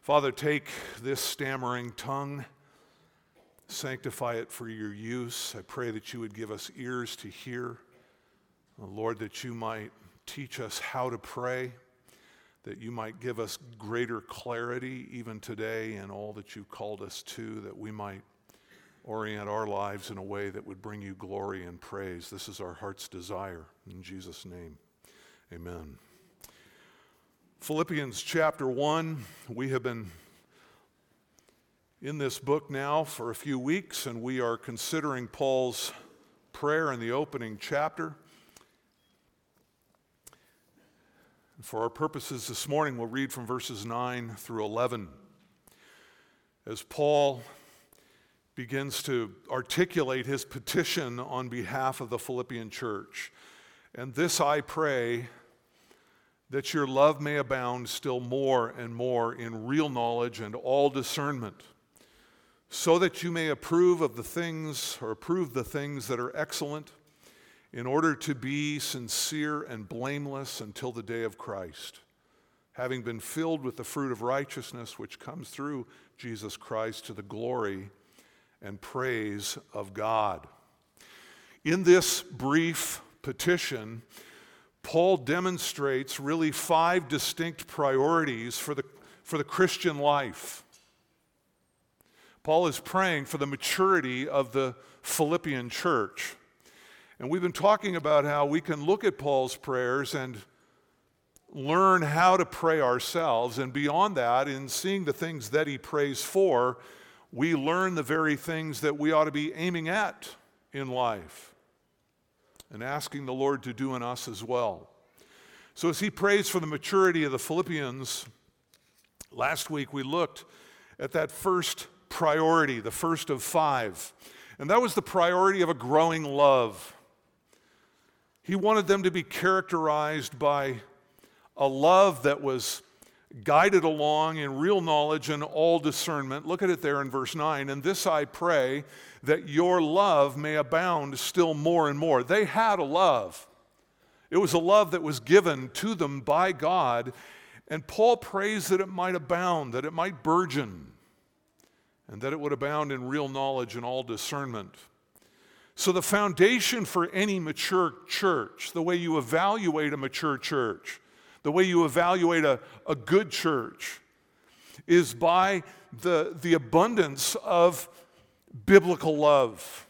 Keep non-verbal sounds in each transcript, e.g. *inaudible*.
Father, take this stammering tongue, sanctify it for your use. I pray that you would give us ears to hear. Uh, Lord, that you might teach us how to pray, that you might give us greater clarity even today in all that you've called us to, that we might orient our lives in a way that would bring you glory and praise. This is our heart's desire. In Jesus' name, amen. Philippians chapter 1, we have been in this book now for a few weeks, and we are considering Paul's prayer in the opening chapter. For our purposes this morning, we'll read from verses 9 through 11. As Paul begins to articulate his petition on behalf of the Philippian church. And this I pray that your love may abound still more and more in real knowledge and all discernment, so that you may approve of the things or approve the things that are excellent, in order to be sincere and blameless until the day of Christ, having been filled with the fruit of righteousness which comes through Jesus Christ to the glory and praise of God. In this brief petition, Paul demonstrates really five distinct priorities for the, for the Christian life. Paul is praying for the maturity of the Philippian church. And we've been talking about how we can look at Paul's prayers and learn how to pray ourselves. And beyond that, in seeing the things that he prays for, we learn the very things that we ought to be aiming at in life and asking the Lord to do in us as well. So, as he prays for the maturity of the Philippians, last week we looked at that first priority, the first of five, and that was the priority of a growing love. He wanted them to be characterized by a love that was guided along in real knowledge and all discernment. Look at it there in verse 9. And this I pray that your love may abound still more and more. They had a love, it was a love that was given to them by God. And Paul prays that it might abound, that it might burgeon, and that it would abound in real knowledge and all discernment. So, the foundation for any mature church, the way you evaluate a mature church, the way you evaluate a, a good church is by the, the abundance of biblical love.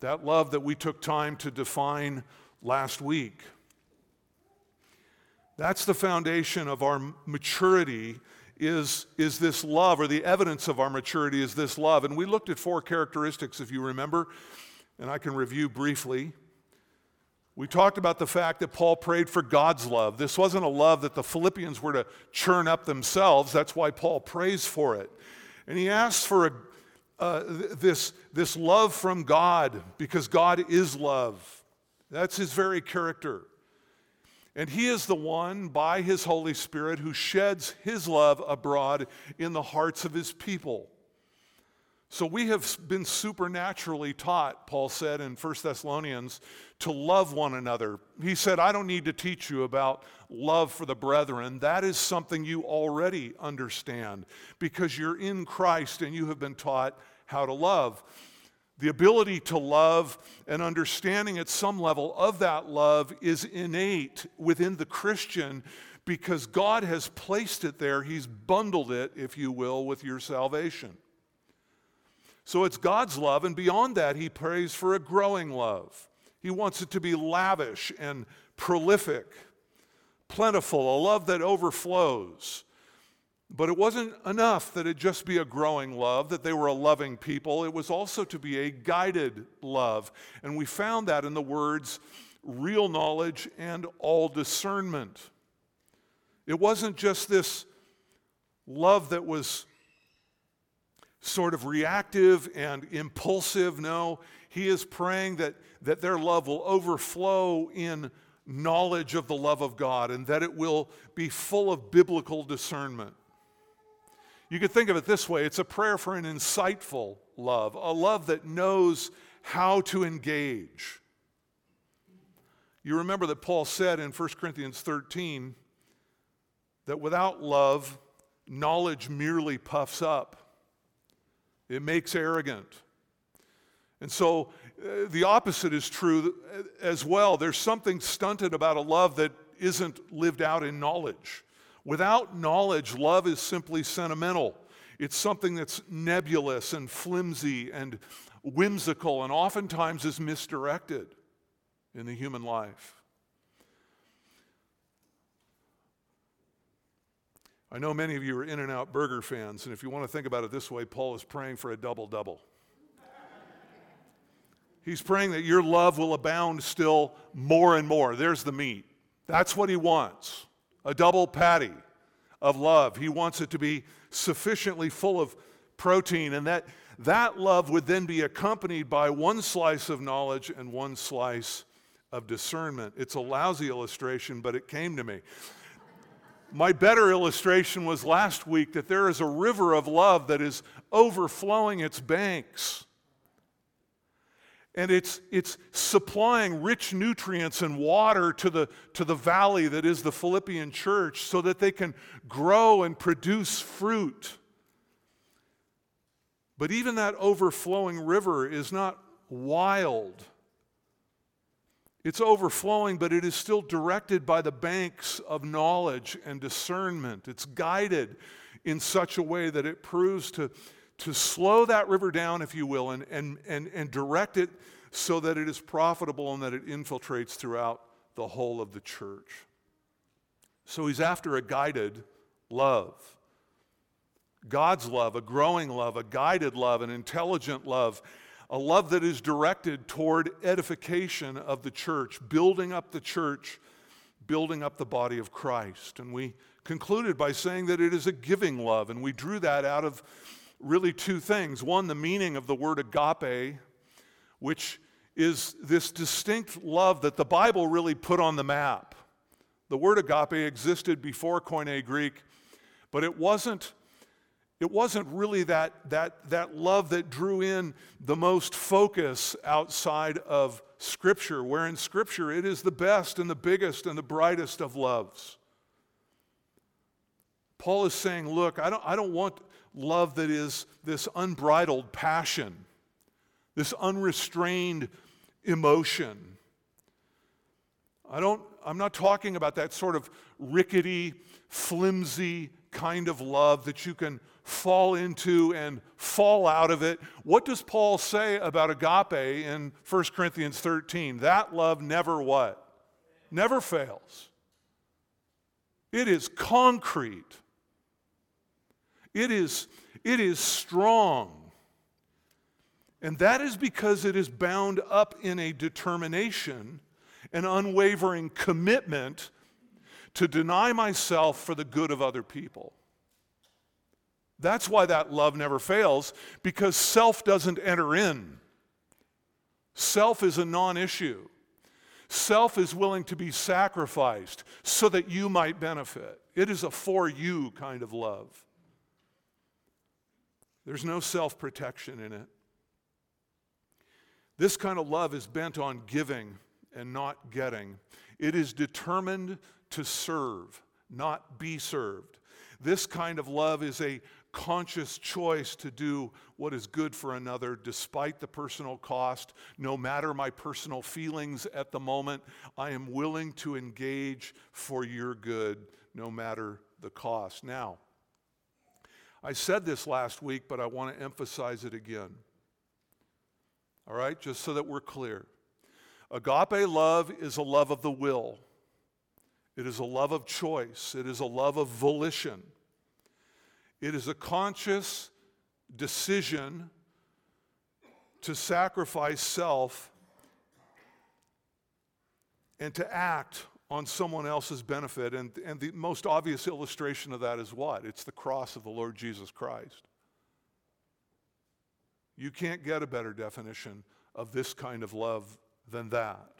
That love that we took time to define last week. That's the foundation of our maturity is, is this love, or the evidence of our maturity is this love. And we looked at four characteristics, if you remember, and I can review briefly. We talked about the fact that Paul prayed for God's love. This wasn't a love that the Philippians were to churn up themselves. That's why Paul prays for it. And he asks for a, uh, this, this love from God because God is love. That's his very character. And he is the one, by his Holy Spirit, who sheds his love abroad in the hearts of his people. So we have been supernaturally taught, Paul said in 1 Thessalonians, to love one another. He said, I don't need to teach you about love for the brethren. That is something you already understand because you're in Christ and you have been taught how to love. The ability to love and understanding at some level of that love is innate within the Christian because God has placed it there. He's bundled it, if you will, with your salvation. So it's God's love, and beyond that, he prays for a growing love. He wants it to be lavish and prolific, plentiful, a love that overflows. But it wasn't enough that it just be a growing love, that they were a loving people. It was also to be a guided love. And we found that in the words real knowledge and all discernment. It wasn't just this love that was sort of reactive and impulsive. No, he is praying that, that their love will overflow in knowledge of the love of God and that it will be full of biblical discernment. You could think of it this way it's a prayer for an insightful love, a love that knows how to engage. You remember that Paul said in 1 Corinthians 13 that without love, knowledge merely puffs up, it makes arrogant. And so uh, the opposite is true as well. There's something stunted about a love that isn't lived out in knowledge. Without knowledge, love is simply sentimental. It's something that's nebulous and flimsy and whimsical and oftentimes is misdirected in the human life. I know many of you are In N Out Burger fans, and if you want to think about it this way, Paul is praying for a double double. He's praying that your love will abound still more and more. There's the meat. That's what he wants a double patty of love. He wants it to be sufficiently full of protein, and that, that love would then be accompanied by one slice of knowledge and one slice of discernment. It's a lousy illustration, but it came to me. My better illustration was last week that there is a river of love that is overflowing its banks and it's, it's supplying rich nutrients and water to the, to the valley that is the Philippian church so that they can grow and produce fruit. But even that overflowing river is not wild. It's overflowing, but it is still directed by the banks of knowledge and discernment. It's guided in such a way that it proves to to slow that river down, if you will, and, and, and, and direct it so that it is profitable and that it infiltrates throughout the whole of the church. So he's after a guided love. God's love, a growing love, a guided love, an intelligent love, a love that is directed toward edification of the church, building up the church, building up the body of Christ. And we concluded by saying that it is a giving love, and we drew that out of really two things. One, the meaning of the word agape, which is this distinct love that the Bible really put on the map. The word agape existed before Koine Greek, but it wasn't, it wasn't really that, that, that love that drew in the most focus outside of Scripture, where in Scripture it is the best and the biggest and the brightest of loves. Paul is saying, Look, I don't, I don't want love that is this unbridled passion, this unrestrained emotion. I don't, I'm not talking about that sort of rickety, flimsy kind of love that you can fall into and fall out of it. What does Paul say about agape in 1 Corinthians 13? That love never what? Never fails. It is concrete. It is, it is strong. And that is because it is bound up in a determination, an unwavering commitment to deny myself for the good of other people. That's why that love never fails, because self doesn't enter in. Self is a non issue. Self is willing to be sacrificed so that you might benefit. It is a for you kind of love. There's no self protection in it. This kind of love is bent on giving and not getting. It is determined to serve, not be served. This kind of love is a conscious choice to do what is good for another despite the personal cost. No matter my personal feelings at the moment, I am willing to engage for your good no matter the cost. Now, I said this last week, but I want to emphasize it again. All right, just so that we're clear. Agape love is a love of the will, it is a love of choice, it is a love of volition. It is a conscious decision to sacrifice self and to act on someone else's benefit. And, and the most obvious illustration of that is what? It's the cross of the Lord Jesus Christ. You can't get a better definition of this kind of love than that.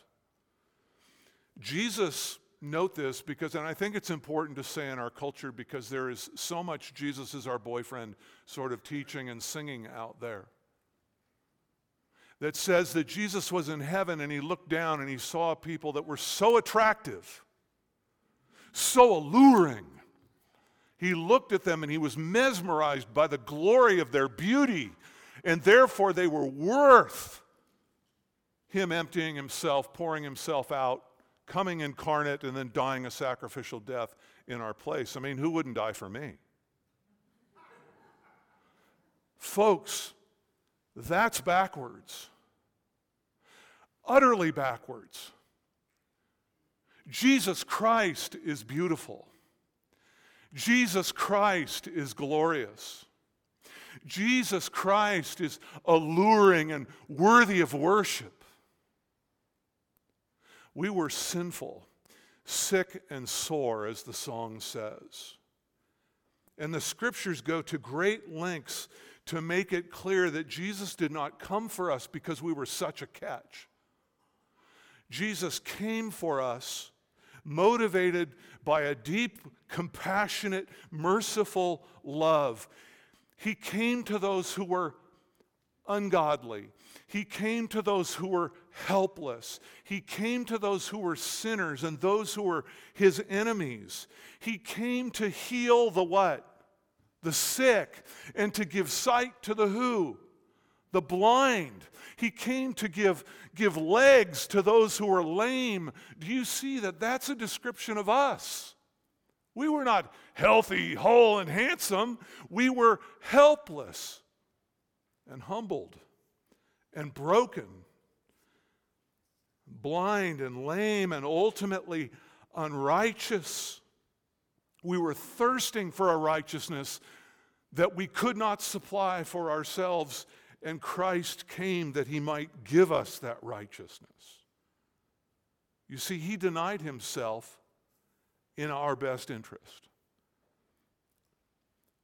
Jesus, note this because, and I think it's important to say in our culture because there is so much Jesus is our boyfriend sort of teaching and singing out there that says that Jesus was in heaven and he looked down and he saw people that were so attractive, so alluring. He looked at them and he was mesmerized by the glory of their beauty, and therefore they were worth him emptying himself, pouring himself out, coming incarnate, and then dying a sacrificial death in our place. I mean, who wouldn't die for me? Folks, that's backwards. Utterly backwards. Jesus Christ is beautiful. Jesus Christ is glorious. Jesus Christ is alluring and worthy of worship. We were sinful, sick and sore, as the song says. And the scriptures go to great lengths to make it clear that Jesus did not come for us because we were such a catch. Jesus came for us motivated by a deep, compassionate, merciful love. He came to those who were ungodly. He came to those who were helpless. He came to those who were sinners and those who were his enemies. He came to heal the what? The sick and to give sight to the who? The blind. He came to give, give legs to those who were lame. Do you see that that's a description of us? We were not healthy, whole, and handsome. We were helpless and humbled and broken, blind and lame, and ultimately unrighteous. We were thirsting for a righteousness that we could not supply for ourselves, and Christ came that he might give us that righteousness. You see, he denied himself in our best interest.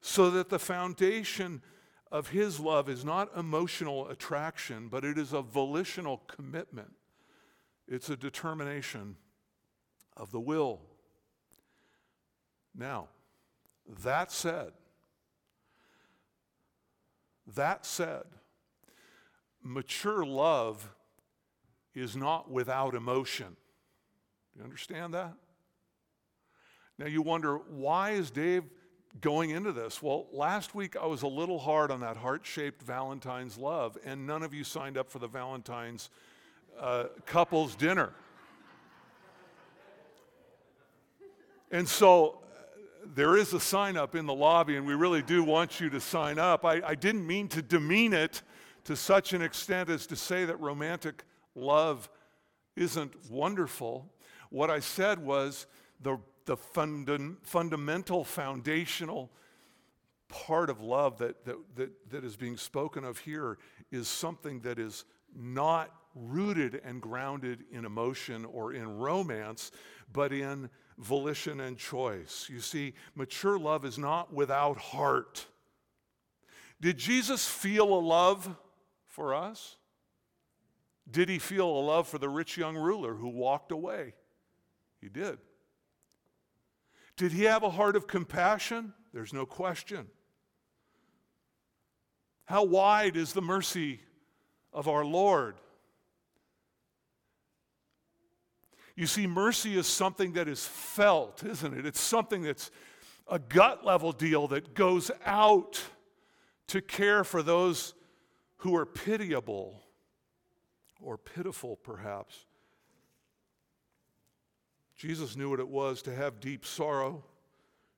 So that the foundation of his love is not emotional attraction, but it is a volitional commitment. It's a determination of the will. Now, that said, that said, mature love is not without emotion. Do you understand that? Now you wonder, why is Dave going into this? Well, last week I was a little hard on that heart shaped Valentine's love, and none of you signed up for the Valentine's uh, couples dinner. And so uh, there is a sign up in the lobby, and we really do want you to sign up. I, I didn't mean to demean it to such an extent as to say that romantic love isn't wonderful. What I said was the the funda- fundamental, foundational part of love that, that, that, that is being spoken of here is something that is not rooted and grounded in emotion or in romance, but in volition and choice. You see, mature love is not without heart. Did Jesus feel a love for us? Did he feel a love for the rich young ruler who walked away? He did. Did he have a heart of compassion? There's no question. How wide is the mercy of our Lord? You see, mercy is something that is felt, isn't it? It's something that's a gut level deal that goes out to care for those who are pitiable or pitiful, perhaps. Jesus knew what it was to have deep sorrow.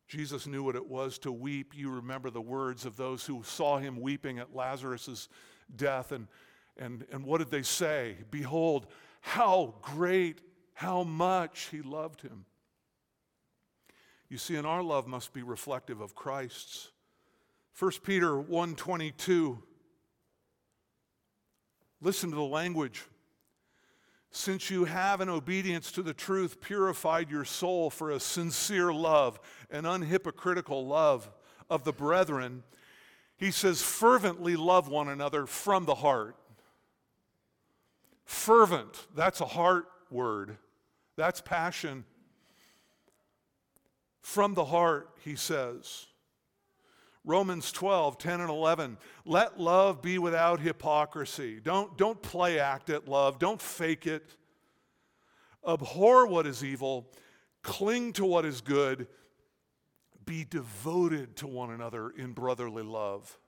Jesus knew what it was to weep. You remember the words of those who saw him weeping at Lazarus' death. And, and, and what did they say? Behold, how great, how much he loved him. You see, and our love must be reflective of Christ's. 1 Peter 1:22 Listen to the language since you have, in obedience to the truth, purified your soul for a sincere love, an unhypocritical love of the brethren, he says, fervently love one another from the heart. Fervent, that's a heart word, that's passion. From the heart, he says. Romans 12, 10 and 11. Let love be without hypocrisy. Don't, don't play act at love, don't fake it. Abhor what is evil, cling to what is good, be devoted to one another in brotherly love.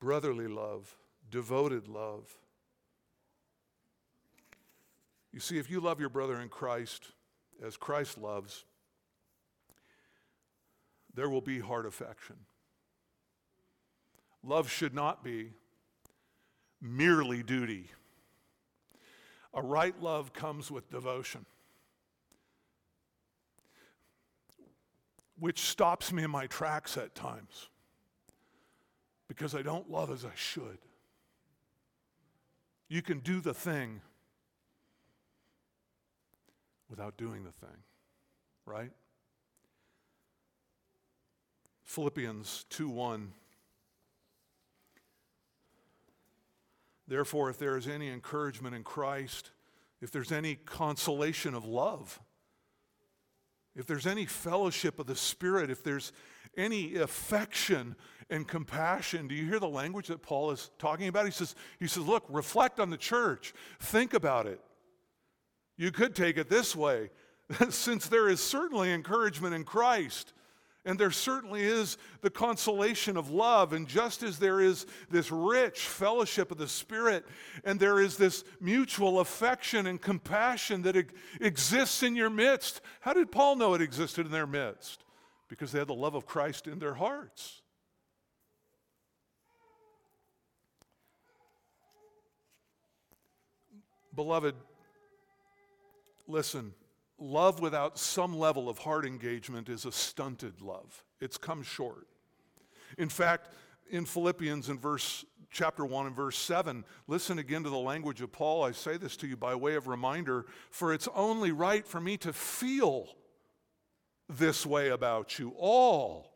Brotherly love, devoted love. You see, if you love your brother in Christ as Christ loves, there will be heart affection. Love should not be merely duty. A right love comes with devotion, which stops me in my tracks at times because I don't love as I should. You can do the thing without doing the thing, right? Philippians 2 1. Therefore, if there is any encouragement in Christ, if there's any consolation of love, if there's any fellowship of the Spirit, if there's any affection and compassion, do you hear the language that Paul is talking about? He says, he says, Look, reflect on the church, think about it. You could take it this way *laughs* since there is certainly encouragement in Christ, and there certainly is the consolation of love. And just as there is this rich fellowship of the Spirit, and there is this mutual affection and compassion that exists in your midst, how did Paul know it existed in their midst? Because they had the love of Christ in their hearts. Beloved, listen, love without some level of heart engagement is a stunted love. It's come short. In fact, in Philippians in verse chapter 1 and verse 7, listen again to the language of Paul. I say this to you by way of reminder, for it's only right for me to feel this way about you all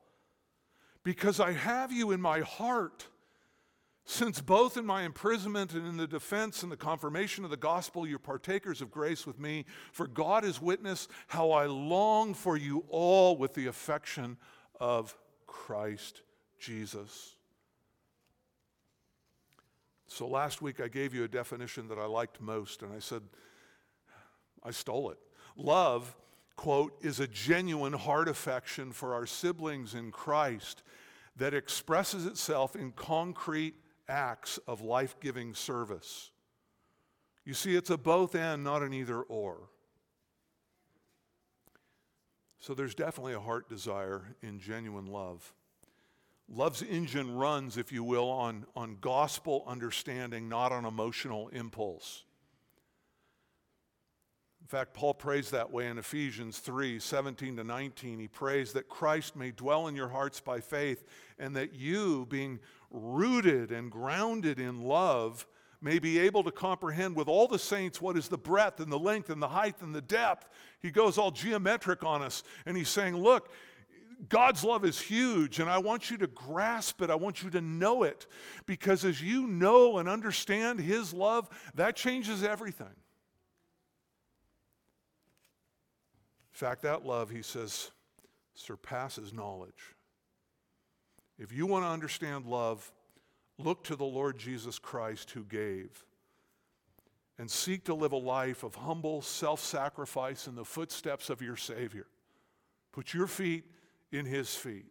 because I have you in my heart. Since both in my imprisonment and in the defense and the confirmation of the gospel, you're partakers of grace with me, for God is witness how I long for you all with the affection of Christ Jesus. So last week I gave you a definition that I liked most, and I said, I stole it. Love, quote, is a genuine heart affection for our siblings in Christ that expresses itself in concrete acts of life giving service. You see, it's a both and, not an either or. So there's definitely a heart desire in genuine love. Love's engine runs, if you will, on, on gospel understanding, not on emotional impulse. In fact, Paul prays that way in Ephesians 3 17 to 19. He prays that Christ may dwell in your hearts by faith, and that you, being rooted and grounded in love, may be able to comprehend with all the saints what is the breadth and the length and the height and the depth. He goes all geometric on us, and he's saying, Look, God's love is huge, and I want you to grasp it. I want you to know it. Because as you know and understand His love, that changes everything. In fact, that love, he says, surpasses knowledge. If you want to understand love, look to the Lord Jesus Christ who gave. And seek to live a life of humble self sacrifice in the footsteps of your Savior. Put your feet in His feet.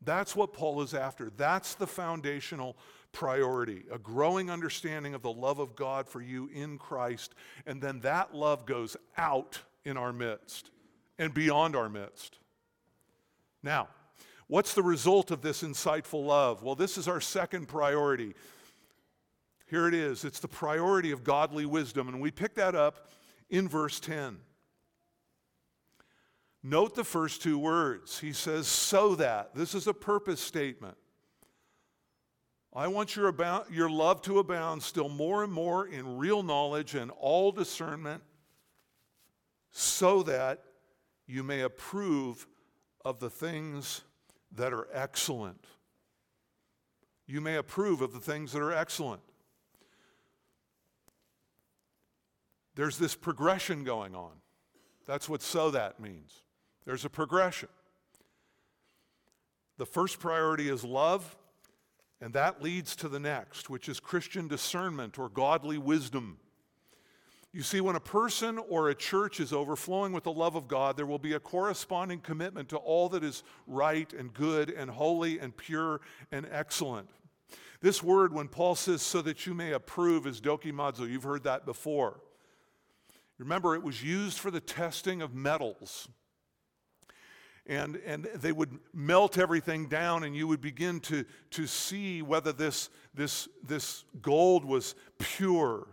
That's what Paul is after. That's the foundational priority a growing understanding of the love of God for you in Christ. And then that love goes out in our midst and beyond our midst. Now, what's the result of this insightful love? Well, this is our second priority. Here it is it's the priority of godly wisdom, and we pick that up in verse 10. Note the first two words. He says, so that. This is a purpose statement. I want your, abound, your love to abound still more and more in real knowledge and all discernment, so that you may approve of the things that are excellent. You may approve of the things that are excellent. There's this progression going on. That's what so that means. There's a progression. The first priority is love, and that leads to the next, which is Christian discernment or godly wisdom. You see, when a person or a church is overflowing with the love of God, there will be a corresponding commitment to all that is right and good and holy and pure and excellent. This word, when Paul says, so that you may approve, is dokimazo. You've heard that before. Remember, it was used for the testing of metals. And, and they would melt everything down, and you would begin to, to see whether this, this, this gold was pure.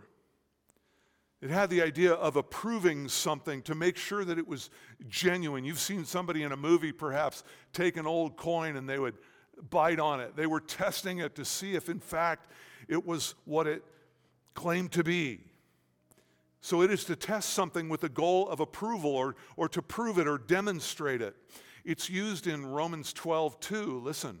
It had the idea of approving something to make sure that it was genuine. You've seen somebody in a movie perhaps take an old coin and they would bite on it. They were testing it to see if, in fact, it was what it claimed to be. So it is to test something with the goal of approval or, or to prove it or demonstrate it. It's used in Romans 12, 2. Listen.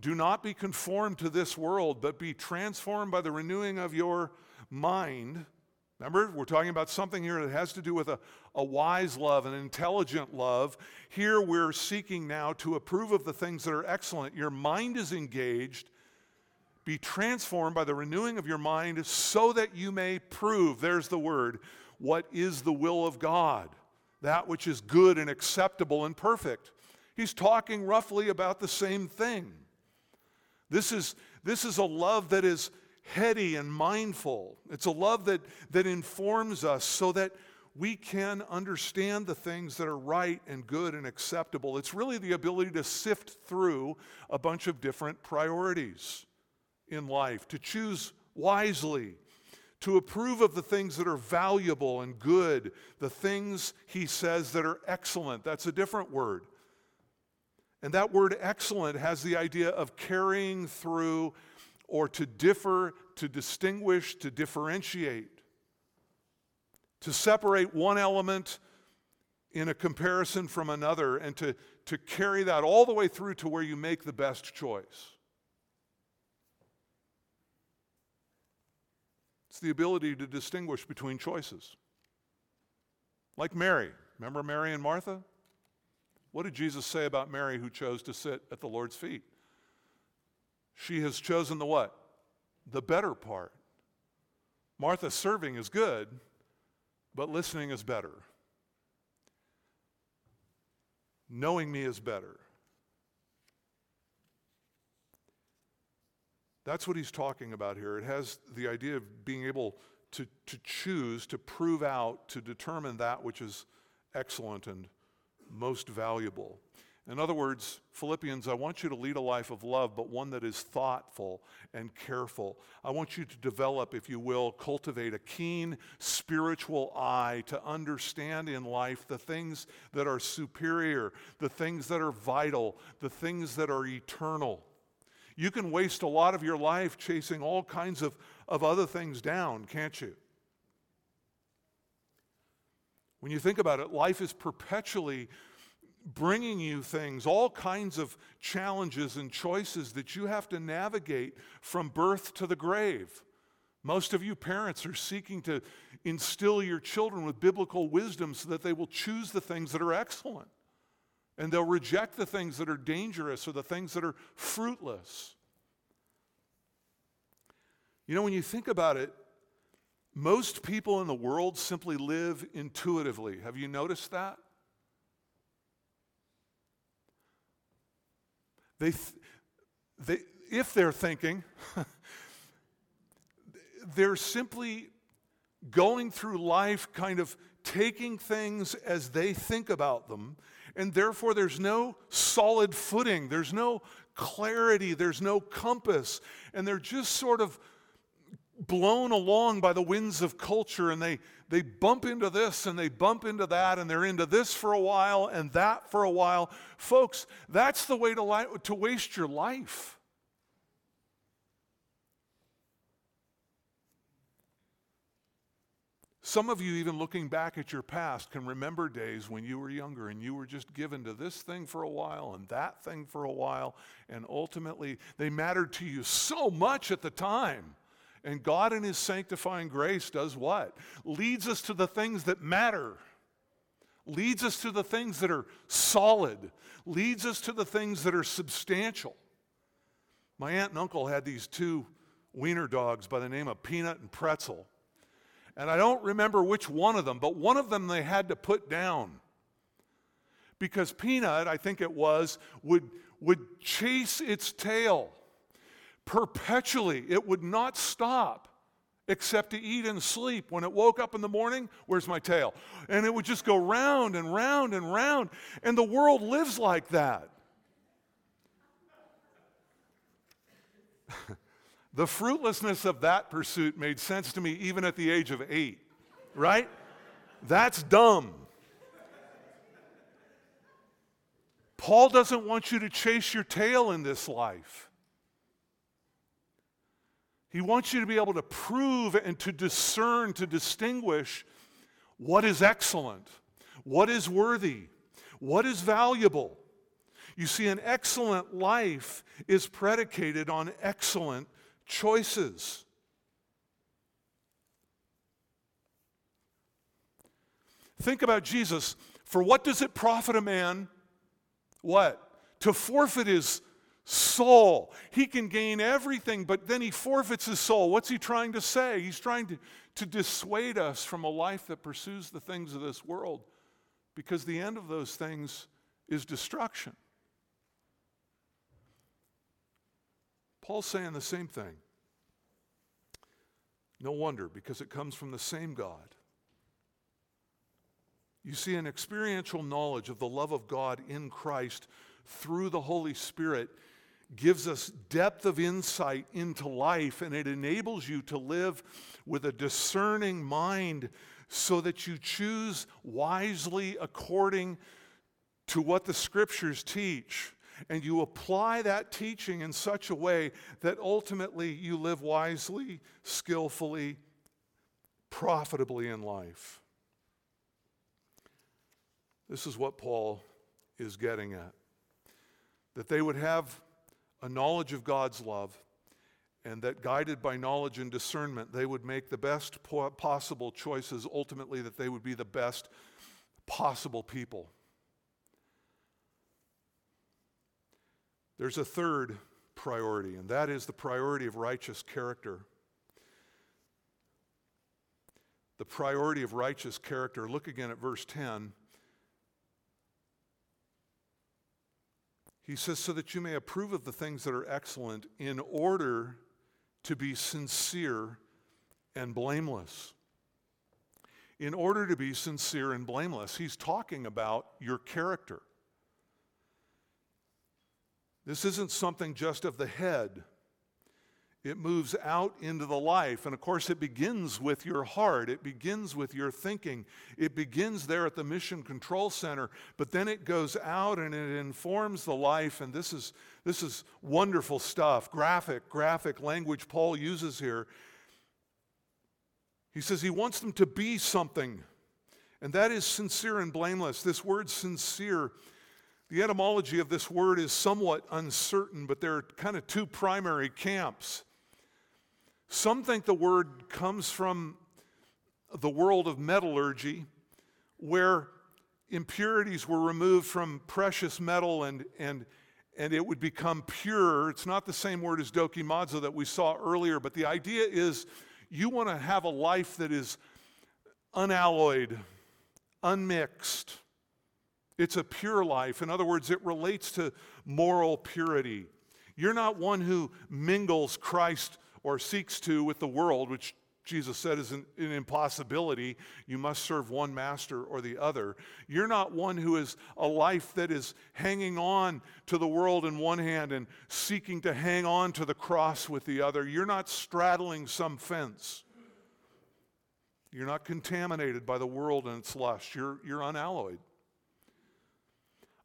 Do not be conformed to this world, but be transformed by the renewing of your mind. Remember, we're talking about something here that has to do with a, a wise love, an intelligent love. Here we're seeking now to approve of the things that are excellent. Your mind is engaged be transformed by the renewing of your mind so that you may prove, there's the word, what is the will of God, that which is good and acceptable and perfect. He's talking roughly about the same thing. This is, this is a love that is heady and mindful. It's a love that, that informs us so that we can understand the things that are right and good and acceptable. It's really the ability to sift through a bunch of different priorities in life, to choose wisely, to approve of the things that are valuable and good, the things, he says, that are excellent. That's a different word. And that word excellent has the idea of carrying through or to differ, to distinguish, to differentiate, to separate one element in a comparison from another, and to, to carry that all the way through to where you make the best choice. It's the ability to distinguish between choices. Like Mary. Remember Mary and Martha? What did Jesus say about Mary who chose to sit at the Lord's feet? She has chosen the what? The better part. Martha serving is good, but listening is better. Knowing me is better. That's what he's talking about here. It has the idea of being able to, to choose, to prove out, to determine that which is excellent and most valuable. In other words, Philippians, I want you to lead a life of love, but one that is thoughtful and careful. I want you to develop, if you will, cultivate a keen spiritual eye to understand in life the things that are superior, the things that are vital, the things that are eternal. You can waste a lot of your life chasing all kinds of, of other things down, can't you? When you think about it, life is perpetually bringing you things, all kinds of challenges and choices that you have to navigate from birth to the grave. Most of you parents are seeking to instill your children with biblical wisdom so that they will choose the things that are excellent. And they'll reject the things that are dangerous or the things that are fruitless. You know, when you think about it, most people in the world simply live intuitively. Have you noticed that? They, they, if they're thinking, *laughs* they're simply going through life kind of taking things as they think about them and therefore there's no solid footing, there's no clarity, there's no compass, and they're just sort of blown along by the winds of culture and they, they bump into this and they bump into that and they're into this for a while and that for a while. Folks, that's the way to, li- to waste your life. Some of you, even looking back at your past, can remember days when you were younger and you were just given to this thing for a while and that thing for a while, and ultimately they mattered to you so much at the time. And God, in His sanctifying grace, does what? Leads us to the things that matter, leads us to the things that are solid, leads us to the things that are substantial. My aunt and uncle had these two wiener dogs by the name of Peanut and Pretzel. And I don't remember which one of them, but one of them they had to put down. Because Peanut, I think it was, would, would chase its tail perpetually. It would not stop except to eat and sleep. When it woke up in the morning, where's my tail? And it would just go round and round and round. And the world lives like that. *laughs* the fruitlessness of that pursuit made sense to me even at the age of eight, right? That's dumb. Paul doesn't want you to chase your tail in this life. He wants you to be able to prove and to discern, to distinguish what is excellent, what is worthy, what is valuable. You see, an excellent life is predicated on excellent choices. Think about Jesus. For what does it profit a man? What? To forfeit his soul. He can gain everything, but then he forfeits his soul. What's he trying to say? He's trying to, to dissuade us from a life that pursues the things of this world because the end of those things is destruction. Paul's saying the same thing. No wonder, because it comes from the same God. You see, an experiential knowledge of the love of God in Christ through the Holy Spirit gives us depth of insight into life and it enables you to live with a discerning mind so that you choose wisely according to what the scriptures teach. And you apply that teaching in such a way that ultimately you live wisely, skillfully, profitably in life. This is what Paul is getting at. That they would have a knowledge of God's love, and that guided by knowledge and discernment, they would make the best possible choices, ultimately, that they would be the best possible people. There's a third priority, and that is the priority of righteous character. The priority of righteous character. Look again at verse 10. He says, so that you may approve of the things that are excellent in order to be sincere and blameless. In order to be sincere and blameless, he's talking about your character. This isn't something just of the head. It moves out into the life. And of course, it begins with your heart. It begins with your thinking. It begins there at the Mission Control Center, but then it goes out and it informs the life. And this is, this is wonderful stuff. Graphic, graphic language Paul uses here. He says he wants them to be something, and that is sincere and blameless. This word sincere the etymology of this word is somewhat uncertain, but there are kind of two primary camps. Some think the word comes from the world of metallurgy, where impurities were removed from precious metal and, and, and it would become pure. It's not the same word as dokimazo that we saw earlier, but the idea is you want to have a life that is unalloyed, unmixed. It's a pure life. In other words, it relates to moral purity. You're not one who mingles Christ or seeks to with the world, which Jesus said is an, an, impossibility. You must serve one master or the other. You're not one who is a life that is hanging on to the world in one hand and seeking to hang on to the cross with the other. You're not straddling some fence. You're not contaminated by the world and its lust. You're, you're unalloyed.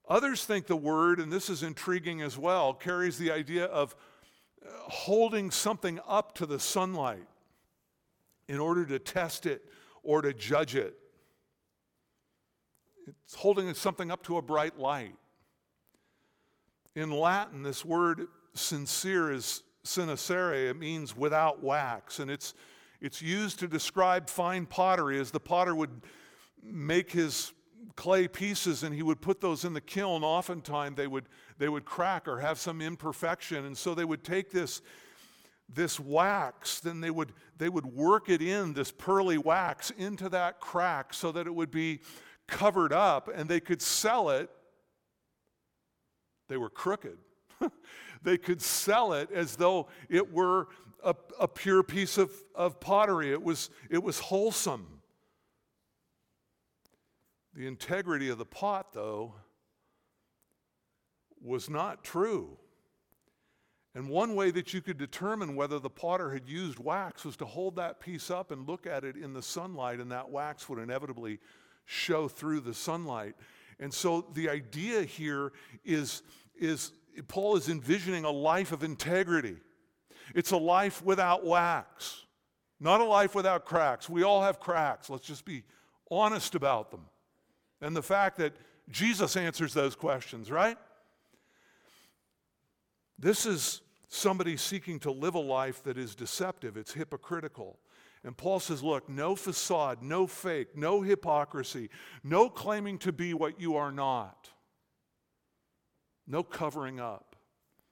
Others think the word, and this is intriguing as well, carries the idea of holding something up to the sunlight in order to test it or to judge it. It's holding something up to a bright light. In Latin, this word sincere is sine cera. It means without wax. And it's, it's used to describe fine pottery as the potter would make his clay pieces and he would put those in the kiln. Oftentimes they would, they would crack or have some imperfection. And so they would take this, this wax, then they would, they would work it in, this pearly wax, into that crack so that it would be covered up and they could sell it. They were crooked. *laughs* they could sell it as though it were a, a pure piece of, of pottery. It was, it was wholesome. The integrity of the pot, though, was not true. And one way that you could determine whether the potter had used wax was to hold that piece up and look at it in the sunlight, and that wax would inevitably show through the sunlight. And so the idea here is, is Paul is envisioning a life of integrity. It's a life without wax, not a life without cracks. We all have cracks. Let's just be honest about them. And the fact that Jesus answers those questions, right? This is somebody seeking to live a life that is deceptive, it's hypocritical. And Paul says, look, no facade, no fake, no hypocrisy, no claiming to be what you are not, no covering up,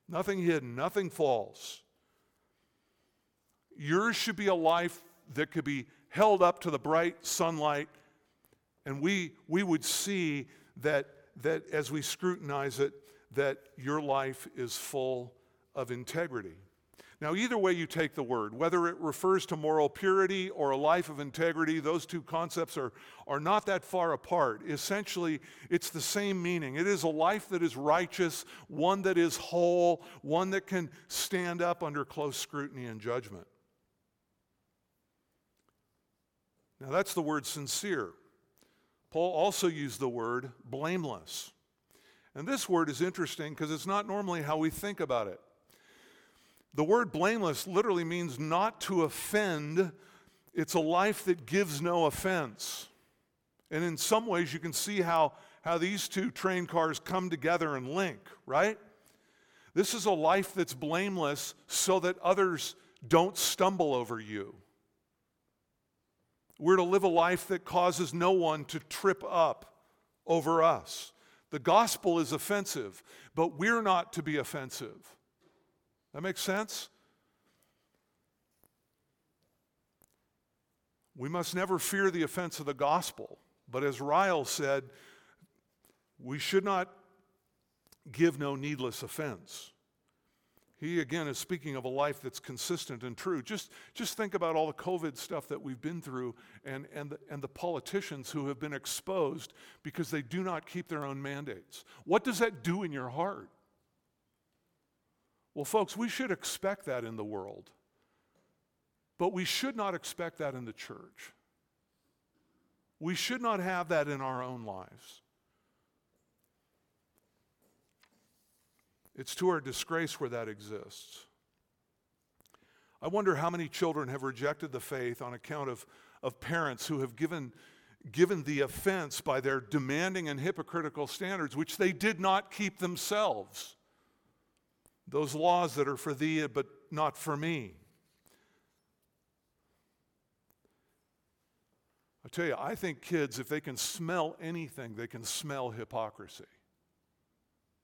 nothing hidden, nothing false. Yours should be a life that could be held up to the bright sunlight, and we, we would see that, that as we scrutinize it, that your life is full of integrity. Now, either way you take the word, whether it refers to moral purity or a life of integrity, those two concepts are, are not that far apart. Essentially, it's the same meaning. It is a life that is righteous, one that is whole, one that can stand up under close scrutiny and judgment. Now, that's the word sincere. Paul also used the word blameless. And this word is interesting because it's not normally how we think about it. The word blameless literally means not to offend. It's a life that gives no offense. And in some ways, you can see how, how these two train cars come together and link, right? This is a life that's blameless so that others don't stumble over you. We're to live a life that causes no one to trip up over us. The gospel is offensive, but we're not to be offensive. That makes sense? We must never fear the offense of the gospel. But as Ryle said, we should not give no needless offense. He again is speaking of a life that's consistent and true. Just, just think about all the COVID stuff that we've been through and, and, the, and the politicians who have been exposed because they do not keep their own mandates. What does that do in your heart? Well, folks, we should expect that in the world, but we should not expect that in the church. We should not have that in our own lives. It's to our disgrace where that exists. I wonder how many children have rejected the faith on account of, of parents who have given, given the offense by their demanding and hypocritical standards, which they did not keep themselves those laws that are for thee but not for me. I tell you, I think kids, if they can smell anything, they can smell hypocrisy.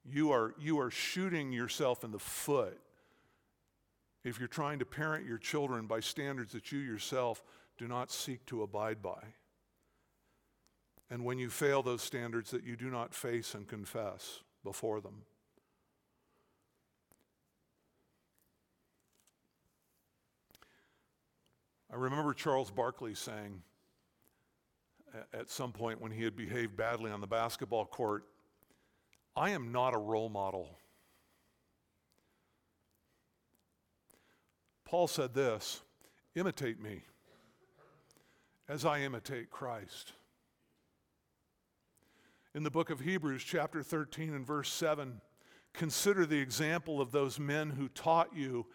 You are, you are shooting yourself in the foot if you're trying to parent your children by standards that you yourself do not seek to abide by. And when you fail those standards, that you do not face and confess before them. I remember Charles Barkley saying at some point when he had behaved badly on the basketball court, I am not a role model. Paul said this imitate me as I imitate Christ. In the book of Hebrews, chapter 13 and verse 7, consider the example of those men who taught you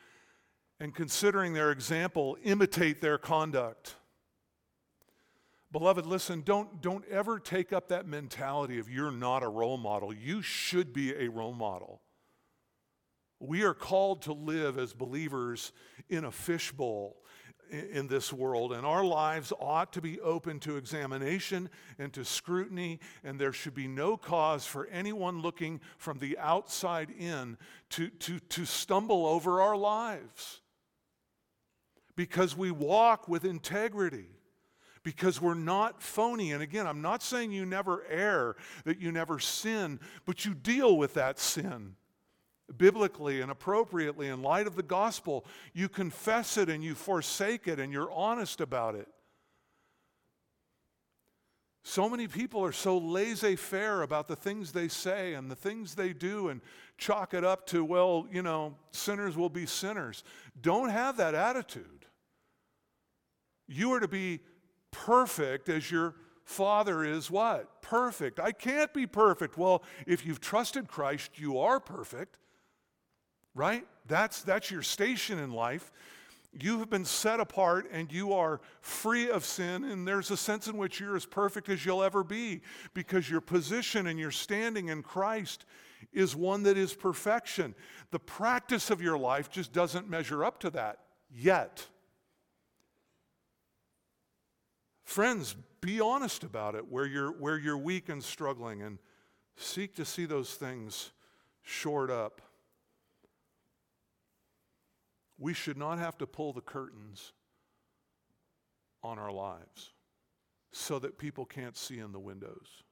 and considering their example, imitate their conduct. Beloved, listen, don't, don't ever take up that mentality of you're not a role model. You should be a role model. We are called to live as believers in a fishbowl in this world, and our lives ought to be open to examination and to scrutiny, and there should be no cause for anyone looking from the outside in to, to, to stumble over our lives. because we walk with integrity, because we're not phony. And again, I'm not saying you never err, that you never sin, but you deal with that sin biblically and appropriately in light of the gospel. You confess it and you forsake it and you're honest about it. So many people are so laissez faire about the things they say and the things they do and chalk it up to, well, you know, sinners will be sinners. Don't have that attitude. You are to be perfect as your Father is what? Perfect. I can't be perfect. Well, if you've trusted Christ, you are perfect, right? That's, that's your station in life you have been set apart and you are free of sin, and there's a sense in which you're as perfect as you'll ever be because your position and your standing in Christ is one that is perfection. The practice of your life just doesn't measure up to that yet. Friends, be honest about it where you're, where you're weak and struggling and seek to see those things shored up. We should not have to pull the curtains on our lives so that people can't see in the windows.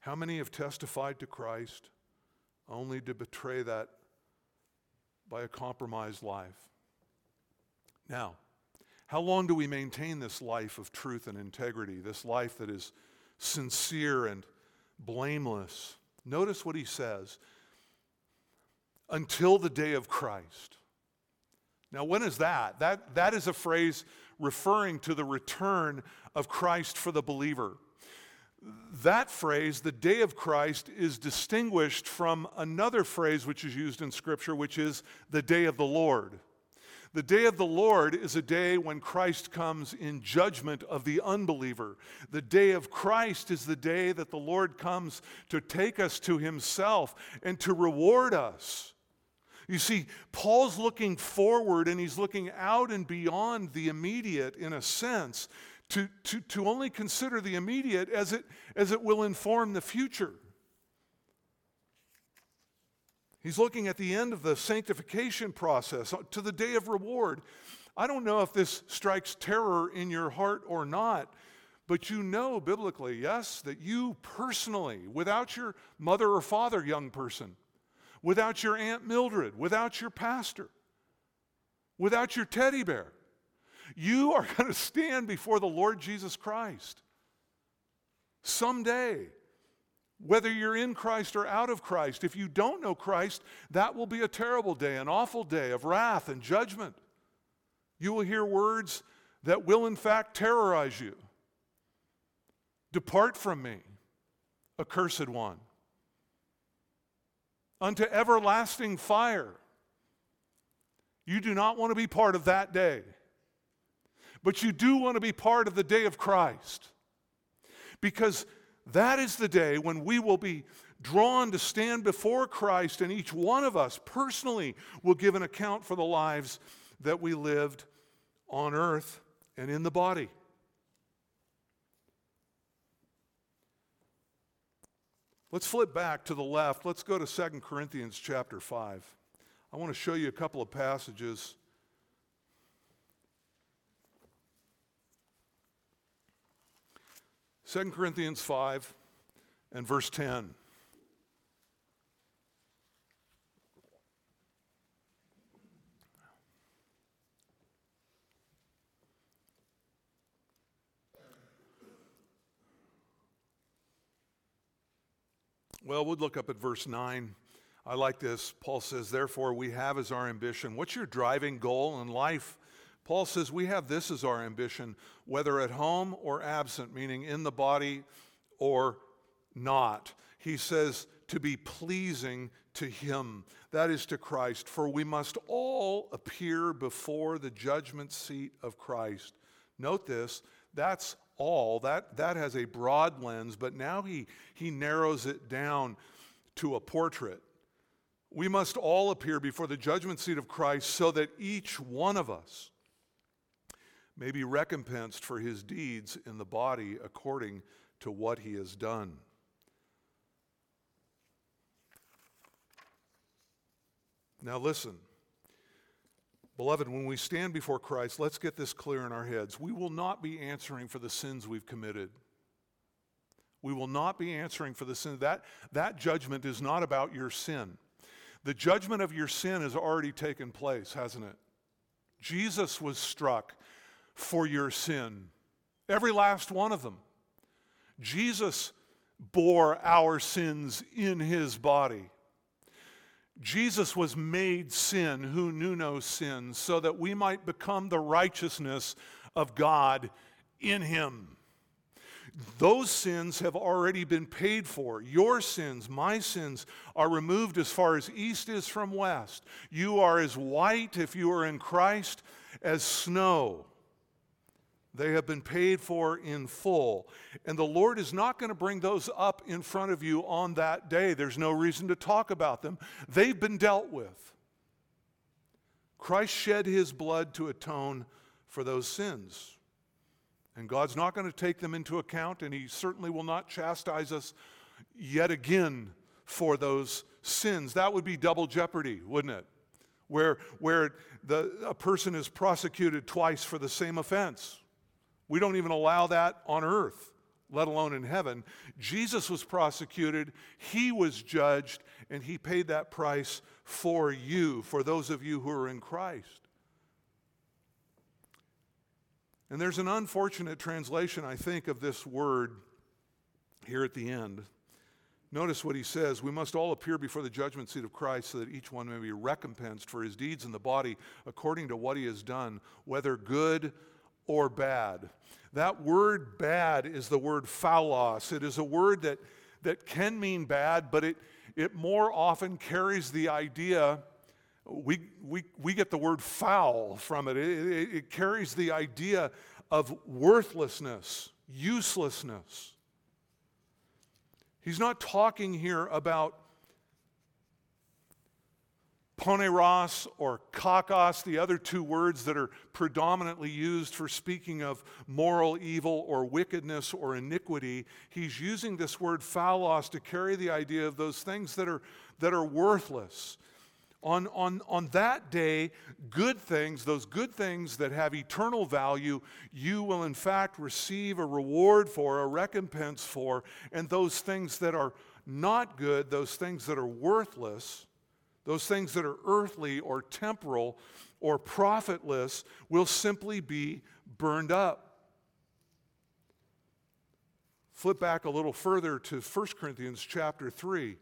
How many have testified to Christ only to betray that by a compromised life? Now, how long do we maintain this life of truth and integrity, this life that is sincere and blameless? Notice what he says until the day of Christ. Now, when is that? That, that is a phrase referring to the return of Christ for the believer. That phrase, the day of Christ, is distinguished from another phrase which is used in Scripture, which is the day of the Lord. The day of the Lord is a day when Christ comes in judgment of the unbeliever. The day of Christ is the day that the Lord comes to take us to himself and to reward us. You see, Paul's looking forward and he's looking out and beyond the immediate in a sense to, to, to only consider the immediate as it, as it will inform the future. He's looking at the end of the sanctification process uh, to the day of reward. I don't know if this strikes terror in your heart or not, but you know biblically, yes, that you personally, without your mother or father, young person, without your Aunt Mildred, without your pastor, without your teddy bear. You are *laughs* going to stand before the Lord Jesus Christ someday. Whether you're in Christ or out of Christ, if you don't know Christ, that will be a terrible day, an awful day of wrath and judgment. You will hear words that will, in fact, terrorize you. Depart from me, accursed one unto everlasting fire. You do not want to be part of that day, but you do want to be part of the day of Christ. Because that is the day when we will be drawn to stand before Christ, and each one of us personally will give an account for the lives that we lived on earth and in the body. Let's flip back to the left. Let's go to 2 Corinthians chapter 5. I want to show you a couple of passages. Second Corinthians 5 and verse 10. Well, we'll look up at verse 9. I like this. Paul says, Therefore, we have as our ambition. What's your driving goal in life? Paul says, We have this as our ambition, whether at home or absent, meaning in the body or not. He says, To be pleasing to Him, that is to Christ. For we must all appear before the judgment seat of Christ. Note this, that's all. That, that has a broad lens, but now he, he narrows it down to a portrait. We must all appear before the judgment seat of Christ so that each one of us may be recompensed for his deeds in the body according to what he has done. Now, listen. Beloved, when we stand before Christ, let's get this clear in our heads. We will not be answering for the sins we've committed. We will not be answering for the sin. That, that judgment is not about your sin. The judgment of your sin has already taken place, hasn't it? Jesus was struck for your sin, every last one of them. Jesus bore our sins in his body. Jesus was made sin who knew no sin, so that we might become the righteousness of God in him. Those sins have already been paid for. Your sins, my sins, are removed as far as east is from west. You are as white, if you are in Christ, as snow. They have been paid for in full. And the Lord is not going to bring those up in front of you on that day. There's no reason to talk about them. They've been dealt with. Christ shed his blood to atone for those sins. And God's not going to take them into account, and He certainly will not chastise us yet again for those sins. That would be double jeopardy, wouldn't it? Where, where the, a person is prosecuted twice for the same offense. We don't even allow that on earth, let alone in heaven. Jesus was prosecuted, He was judged, and He paid that price for you, for those of you who are in Christ. And there's an unfortunate translation, I think, of this word here at the end. Notice what he says We must all appear before the judgment seat of Christ so that each one may be recompensed for his deeds in the body according to what he has done, whether good or bad. That word bad is the word phaulos. It is a word that, that can mean bad, but it, it more often carries the idea we, we, we get the word foul from it. It, it. it carries the idea of worthlessness, uselessness. He's not talking here about poneros or kakos, the other two words that are predominantly used for speaking of moral evil or wickedness or iniquity. He's using this word phaulos to carry the idea of those things that are, that are worthless, on, on, on that day, good things, those good things that have eternal value, you will in fact receive a reward for, a recompense for, and those things that are not good, those things that are worthless, those things that are earthly or temporal or profitless, will simply be burned up. Flip back a little further to 1 Corinthians chapter 3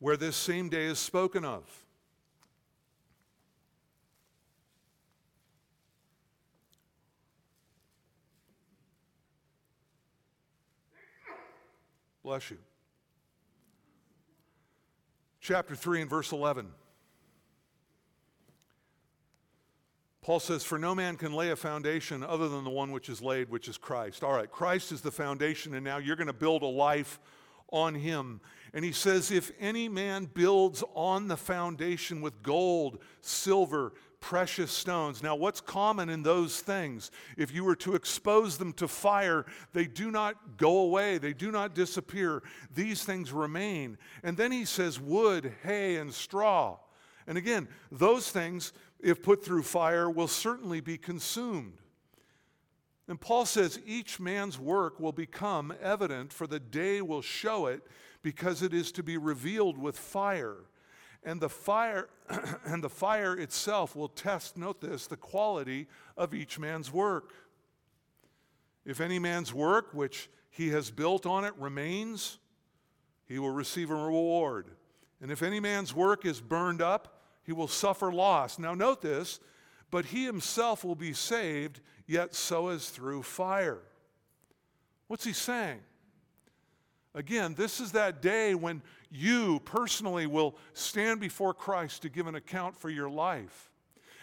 where this same day is spoken of. Bless you. Chapter 3 and verse 11. Paul says, For no man can lay a foundation other than the one which is laid, which is Christ. All right, Christ is the foundation, and now you're going to build a life on him. And he says, If any man builds on the foundation with gold, silver, precious stones. Now, what's common in those things? If you were to expose them to fire, they do not go away, they do not disappear. These things remain. And then he says, wood, hay, and straw. And again, those things, if put through fire, will certainly be consumed. And Paul says each man's work will become evident, for the day will show it, because it is to be revealed with fire. And the fire *clears throat* and the fire itself will test, note this, the quality of each man's work. If any man's work which he has built on it remains, he will receive a reward. And if any man's work is burned up, he will suffer loss. Now, note this, but he himself will be saved, yet so as through fire. What's he saying? Again, this is that day when you personally will stand before Christ to give an account for your life.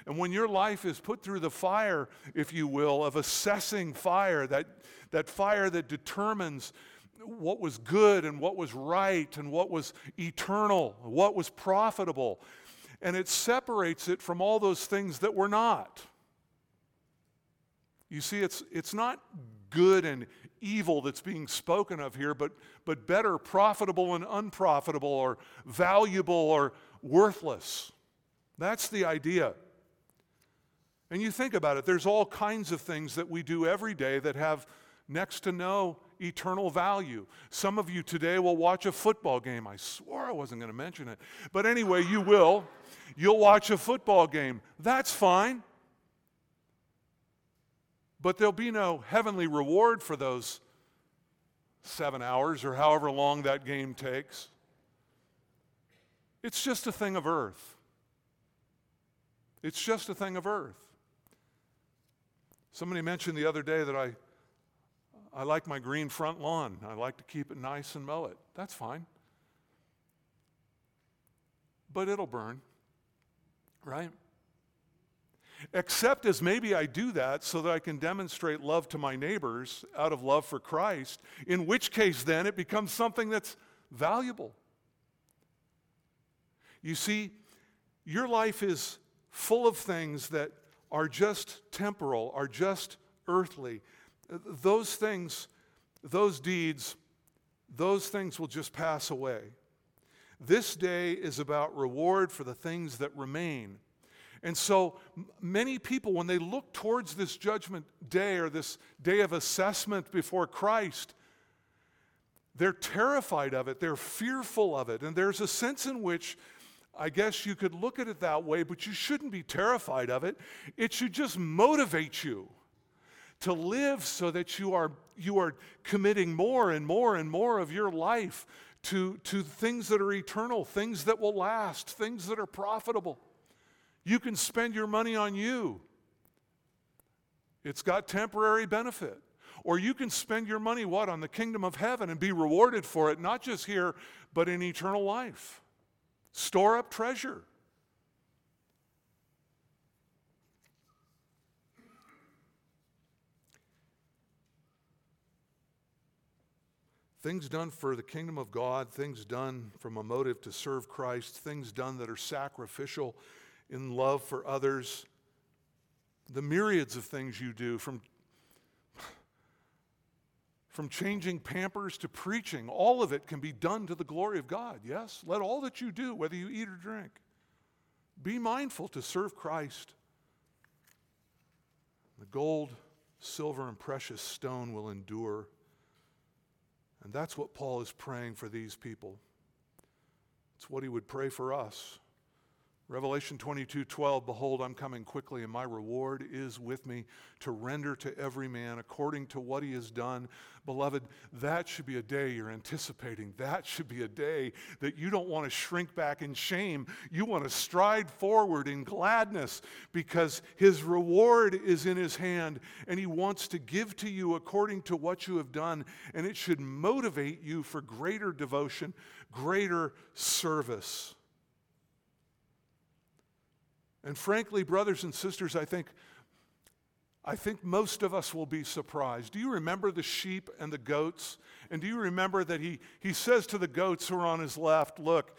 And when your life is put through the fire, if you will, of assessing fire, that, that fire that determines what was good and what was right and what was eternal, what was profitable, and it separates it from all those things that were not. You see, it's, it's not good and evil that's being spoken of here, but, but better, profitable and unprofitable, or valuable or worthless. That's the idea. And you think about it, there's all kinds of things that we do every day that have next to no eternal value. Some of you today will watch a football game. I swore I wasn't going to mention it. But anyway, you will. You'll watch a football game. That's fine. But there'll be no heavenly reward for those seven hours or however long that game takes. It's just a thing of earth. It's just a thing of earth. Somebody mentioned the other day that I, I like my green front lawn. I like to keep it nice and mow it. That's fine. But it'll burn, right? Except as maybe I do that so that I can demonstrate love to my neighbors out of love for Christ, in which case then it becomes something that's valuable. You see, your life is full of things that are just temporal, are just earthly. Those things, those deeds, those things will just pass away. This day is about reward for the things that remain. And so many people, when they look towards this judgment day or this day of assessment before Christ, they're terrified of it, they're fearful of it. And there's a sense in which I guess you could look at it that way, but you shouldn't be terrified of it. It should just motivate you to live so that you are, you are committing more and more and more of your life to, to things that are eternal, things that will last, things that are profitable. You can spend your money on you, it's got temporary benefit. Or you can spend your money, what, on the kingdom of heaven and be rewarded for it, not just here, but in eternal life. Store up treasure. Things done for the kingdom of God, things done from a motive to serve Christ, things done that are sacrificial in love for others. The myriads of things you do from from changing pampers to preaching, all of it can be done to the glory of God. Yes? Let all that you do, whether you eat or drink, be mindful to serve Christ. The gold, silver, and precious stone will endure. And that's what Paul is praying for these people. It's what he would pray for us. Revelation 22 12, behold, I'm coming quickly, and my reward is with me to render to every man according to what he has done. Beloved, that should be a day you're anticipating. That should be a day that you don't want to shrink back in shame. You want to stride forward in gladness because his reward is in his hand, and he wants to give to you according to what you have done, and it should motivate you for greater devotion, greater service. And frankly, brothers and sisters, I think, I think most of us will be surprised. Do you remember the sheep and the goats? And do you remember that he, he says to the goats who are on his left, Look,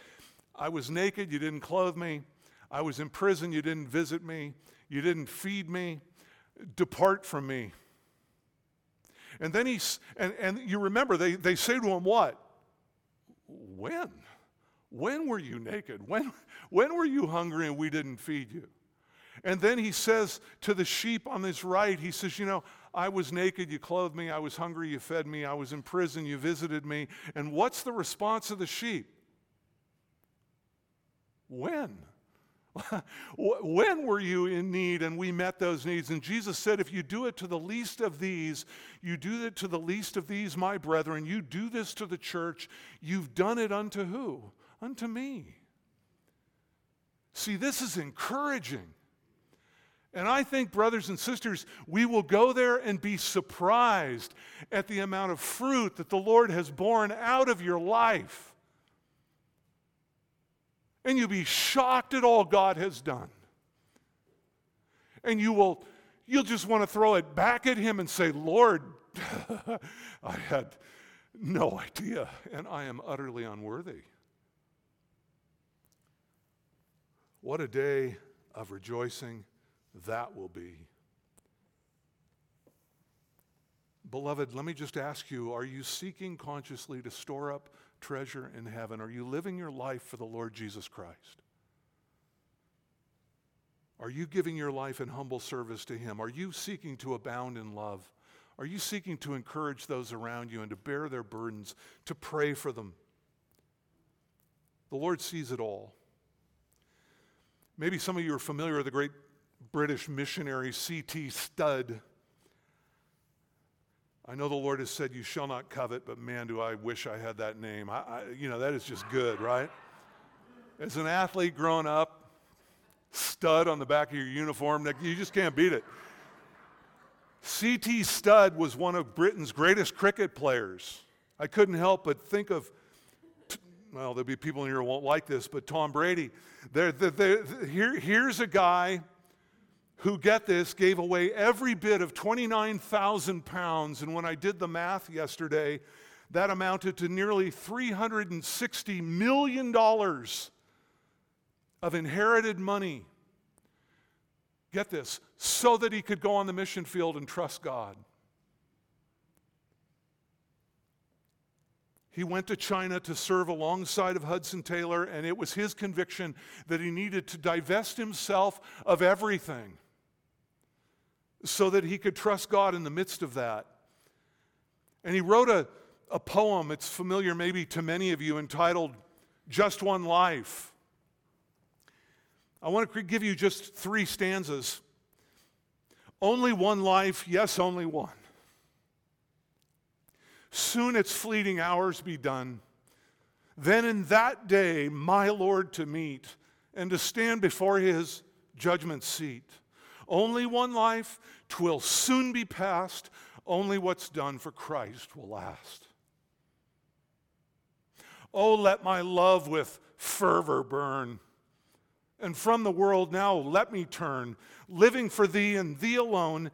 I was naked, you didn't clothe me. I was in prison, you didn't visit me. You didn't feed me. Depart from me. And then he's, and, and you remember, they, they say to him, What? When? When were you naked? When, when were you hungry and we didn't feed you? And then he says to the sheep on his right, he says, You know, I was naked, you clothed me. I was hungry, you fed me. I was in prison, you visited me. And what's the response of the sheep? When? *laughs* when were you in need and we met those needs? And Jesus said, If you do it to the least of these, you do it to the least of these, my brethren, you do this to the church, you've done it unto who? Unto me. See, this is encouraging. And I think, brothers and sisters, we will go there and be surprised at the amount of fruit that the Lord has borne out of your life. And you'll be shocked at all God has done. And you will you'll just want to throw it back at him and say, "Lord, *laughs* I had no idea and I am utterly unworthy." What a day of rejoicing that will be. Beloved, let me just ask you are you seeking consciously to store up treasure in heaven? Are you living your life for the Lord Jesus Christ? Are you giving your life in humble service to Him? Are you seeking to abound in love? Are you seeking to encourage those around you and to bear their burdens, to pray for them? The Lord sees it all. Maybe some of you are familiar with the great British missionary C.T. Studd. I know the Lord has said, You shall not covet, but man, do I wish I had that name. I, I, you know, that is just good, right? As an athlete growing up, stud on the back of your uniform, you just can't beat it. C.T. Studd was one of Britain's greatest cricket players. I couldn't help but think of, well, there'll be people in here who won't like this, but Tom Brady. They're, they're, they're, here, here's a guy who, get this, gave away every bit of 29,000 pounds. And when I did the math yesterday, that amounted to nearly $360 million of inherited money. Get this, so that he could go on the mission field and trust God. He went to China to serve alongside of Hudson Taylor, and it was his conviction that he needed to divest himself of everything so that he could trust God in the midst of that. And he wrote a, a poem, it's familiar maybe to many of you, entitled Just One Life. I want to give you just three stanzas. Only one life, yes, only one. Soon its fleeting hours be done. Then in that day, my Lord to meet and to stand before his judgment seat. Only one life, twill soon be past. Only what's done for Christ will last. Oh, let my love with fervor burn. And from the world now let me turn, living for thee and thee alone,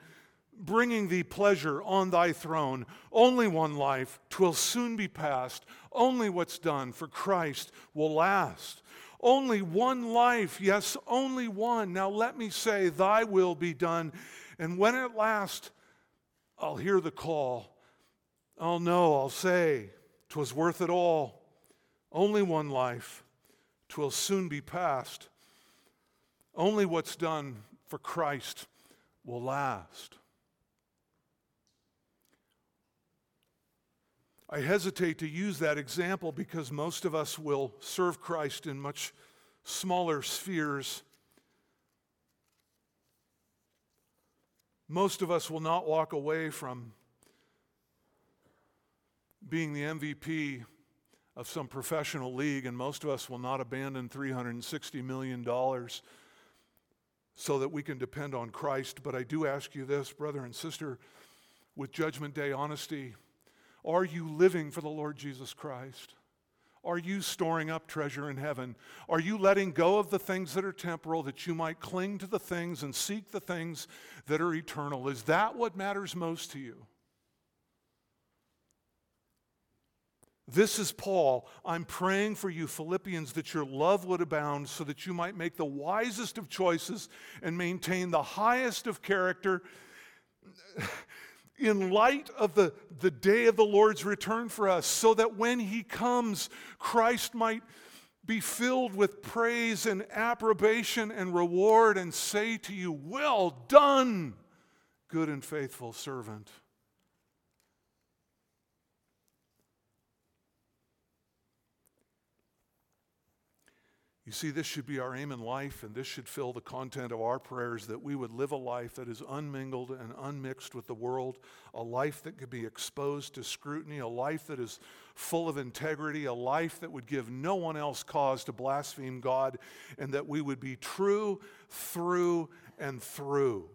bringing thee pleasure on thy throne. Only one life, twill soon be past. Only what's done for Christ will last. Only one life, yes, only one. Now let me say, Thy will be done. And when at last I'll hear the call, I'll know, I'll say, 'twas worth it all. Only one life, 'twill soon be past. Only what's done for Christ will last. I hesitate to use that example because most of us will serve Christ in much smaller spheres. Most of us will not walk away from being the MVP of some professional league, and most of us will not abandon $360 million so that we can depend on Christ. But I do ask you this, brother and sister, with Judgment Day honesty are you living for the Lord Jesus Christ? Are you storing up treasure in heaven? Are you letting go of the things that are temporal that you might cling to the things and seek the things that are eternal? Is that what matters most to you? This is Paul. I'm praying for you, Philippians, that your love would abound so that you might make the wisest of choices and maintain the highest of character in light of the, the day of the Lord's return for us, so that when he comes, Christ might be filled with praise and approbation and reward and say to you, Well done, good and faithful servant. You see, this should be our aim in life, and this should fill the content of our prayers that we would live a life that is unmingled and unmixed with the world, a life that could be exposed to scrutiny, a life that is full of integrity, a life that would give no one else cause to blaspheme God, and that we would be true through and through,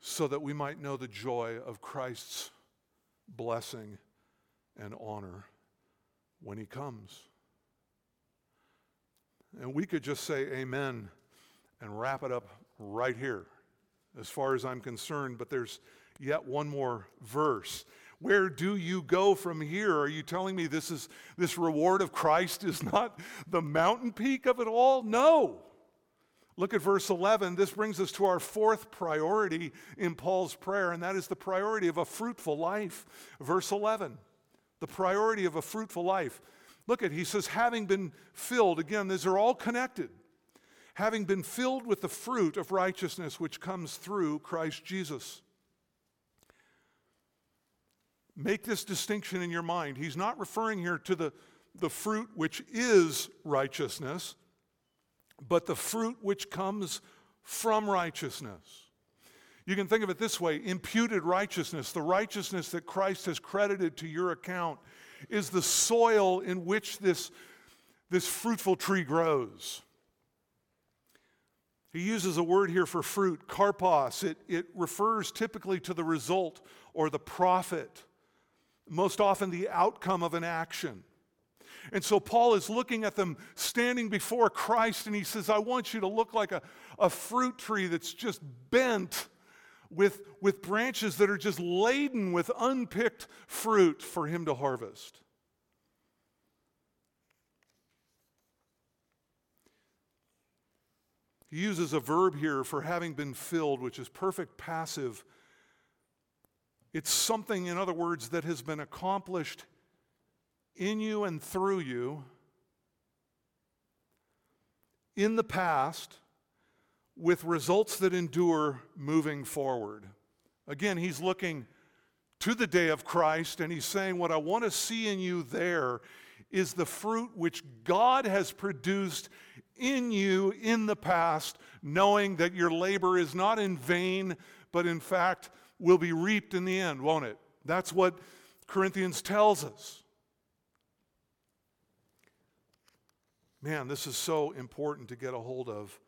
so that we might know the joy of Christ's blessing and honor when He comes. And we could just say amen and wrap it up right here, as far as I'm concerned. But there's yet one more verse. Where do you go from here? Are you telling me this is this reward of Christ is not the mountain peak of it all? No. Look at verse 11. This brings us to our fourth priority in Paul's prayer, and that is the priority of a fruitful life. Verse 11. The priority of a fruitful life. Look at, he says, having been filled, again, these are all connected. having been filled with the fruit of righteousness which comes through Christ Jesus. Make this distinction in your mind. He's not referring here to the, the fruit which is righteousness, but the fruit which comes from righteousness. You can think of it this way imputed righteousness, the righteousness that Christ has credited to your account, is the soil in which this, this fruitful tree grows. He uses a word here for fruit, karpos. It, it refers typically to the result or the profit, most often the outcome of an action. And so Paul is looking at them standing before Christ, and he says, I want you to look like a, a fruit tree that's just bent with, with branches that are just laden with unpicked fruit for him to harvest. He uses a verb here for having been filled, which is perfect passive. It's something, in other words, that has been accomplished in you and through you in the past with results that endure moving forward. Again, he's looking to the day of Christ and he's saying, What I want to see in you there is the fruit which God has produced in you in the past, knowing that your labor is not in vain, but in fact will be reaped in the end, won't it? That's what Corinthians tells us. Man, this is so important to get a hold of.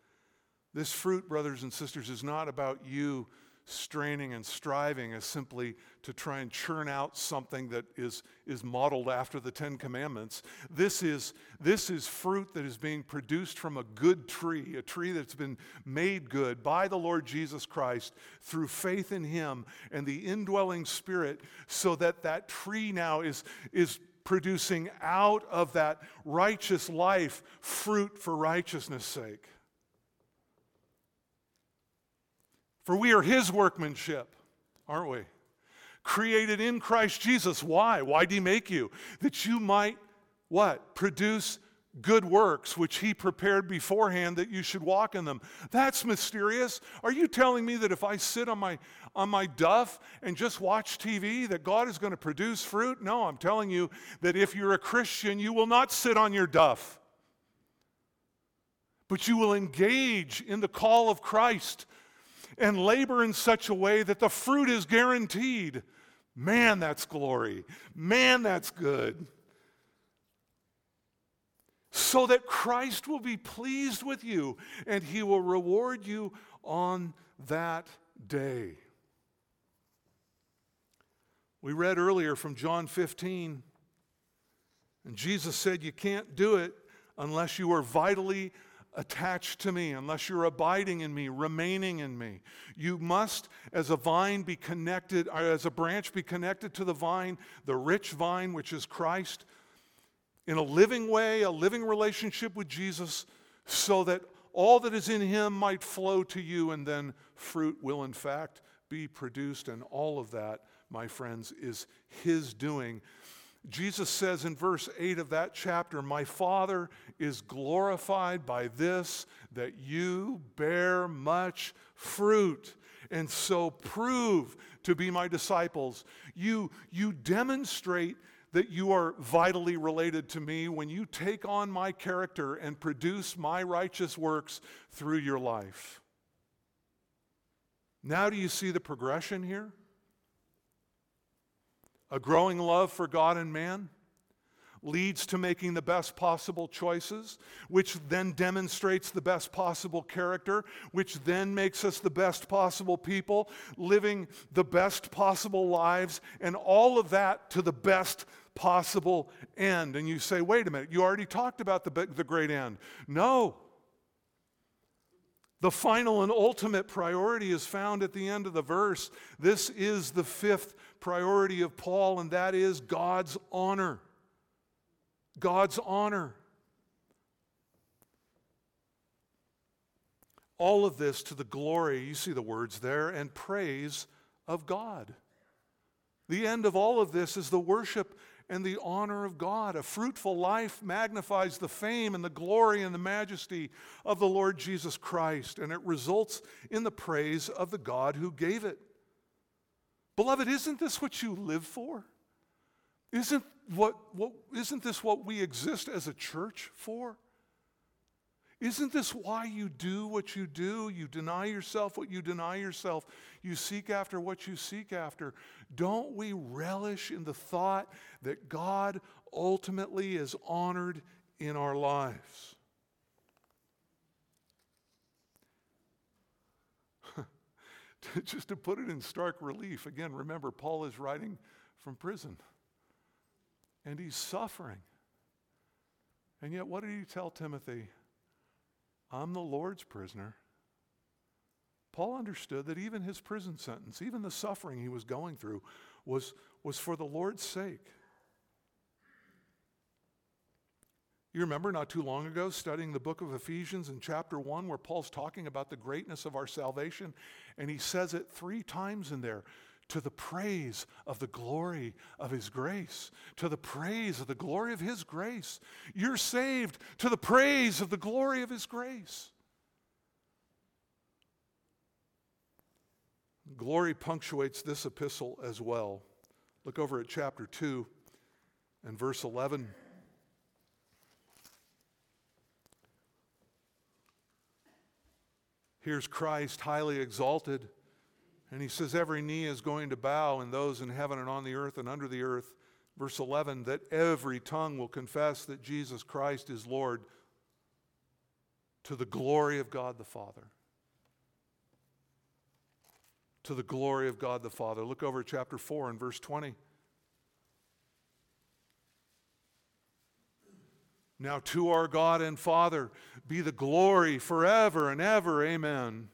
This fruit, brothers and sisters, is not about you straining and striving as simply to try and churn out something that is, is modeled after the Ten Commandments. This is, this is fruit that is being produced from a good tree, a tree that's been made good by the Lord Jesus Christ through faith in Him and the indwelling Spirit, so that that tree now is, is producing out of that righteous life fruit for righteousness' sake. For we are his workmanship, aren't we? Created in Christ Jesus. Why? Why did he make you? That you might what? Produce good works which he prepared beforehand that you should walk in them. That's mysterious. Are you telling me that if I sit on my on my duff and just watch TV that God is going to produce fruit? No, I'm telling you that if you're a Christian, you will not sit on your duff. But you will engage in the call of Christ and labor in such a way that the fruit is guaranteed. Man, that's glory. Man, that's good. So that Christ will be pleased with you and he will reward you on that day. We read earlier from John 15, and Jesus said, You can't do it unless you are vitally attached to me, unless you're abiding in me, remaining in me. You must, as a vine, be connected, or as a branch, be connected to the vine, the rich vine, which is Christ, in a living way, a living relationship with Jesus, so that all that is in him might flow to you, and then fruit will, in fact, be produced. And all of that, my friends, is his doing Jesus says in verse 8 of that chapter, My Father is glorified by this, that you bear much fruit, and so prove to be my disciples. You, you demonstrate that you are vitally related to me when you take on my character and produce my righteous works through your life. Now, do you see the progression here? A growing love for God and man leads to making the best possible choices, which then demonstrates the best possible character, which then makes us the best possible people, living the best possible lives, and all of that to the best possible end. And you say, wait a minute, you already talked about the, the great end. No. The final and ultimate priority is found at the end of the verse. This is the fifth priority of Paul, and that is God's honor. God's honor. All of this to the glory, you see the words there, and praise of God. The end of all of this is the worship and the honor of God. A fruitful life magnifies the fame and the glory and the majesty of the Lord Jesus Christ, and it results in the praise of the God who gave it. Beloved, isn't this what you live for? Isn't, what, what, isn't this what we exist as a church for? Isn't this why you do what you do? You deny yourself what you deny yourself. You seek after what you seek after. Don't we relish in the thought that God ultimately is honored in our lives? *laughs* Just to put it in stark relief, again, remember, Paul is writing from prison and he's suffering. And yet, what did he tell Timothy? I'm the Lord's prisoner. Paul understood that even his prison sentence, even the suffering he was going through, was, was for the Lord's sake. You remember not too long ago studying the book of Ephesians in chapter 1, where Paul's talking about the greatness of our salvation, and he says it three times in there to the praise of the glory of His grace, to the praise of the glory of His grace. You're saved to the praise of the glory of His grace. Glory punctuates this epistle as well. Look over at chapter 2 and verse 11. Here's Christ highly exalted and he says, Every knee is going to bow, and those in heaven and on the earth and under the earth. Verse 11, that every tongue will confess that Jesus Christ is Lord to the glory of God the Father. To the glory of God the Father. Look over chapter 4 and verse 20. Now to our God and Father be the glory forever and ever. Amen.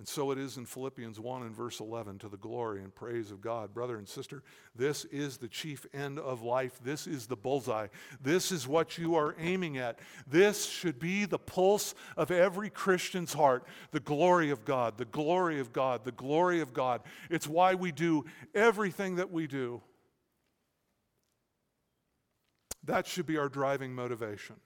And so it is in Philippians 1 and verse 11 to the glory and praise of God. Brother and sister, this is the chief end of life. This is the bullseye. This is what you are aiming at. This should be the pulse of every Christian's heart the glory of God, the glory of God, the glory of God. It's why we do everything that we do. That should be our driving motivation.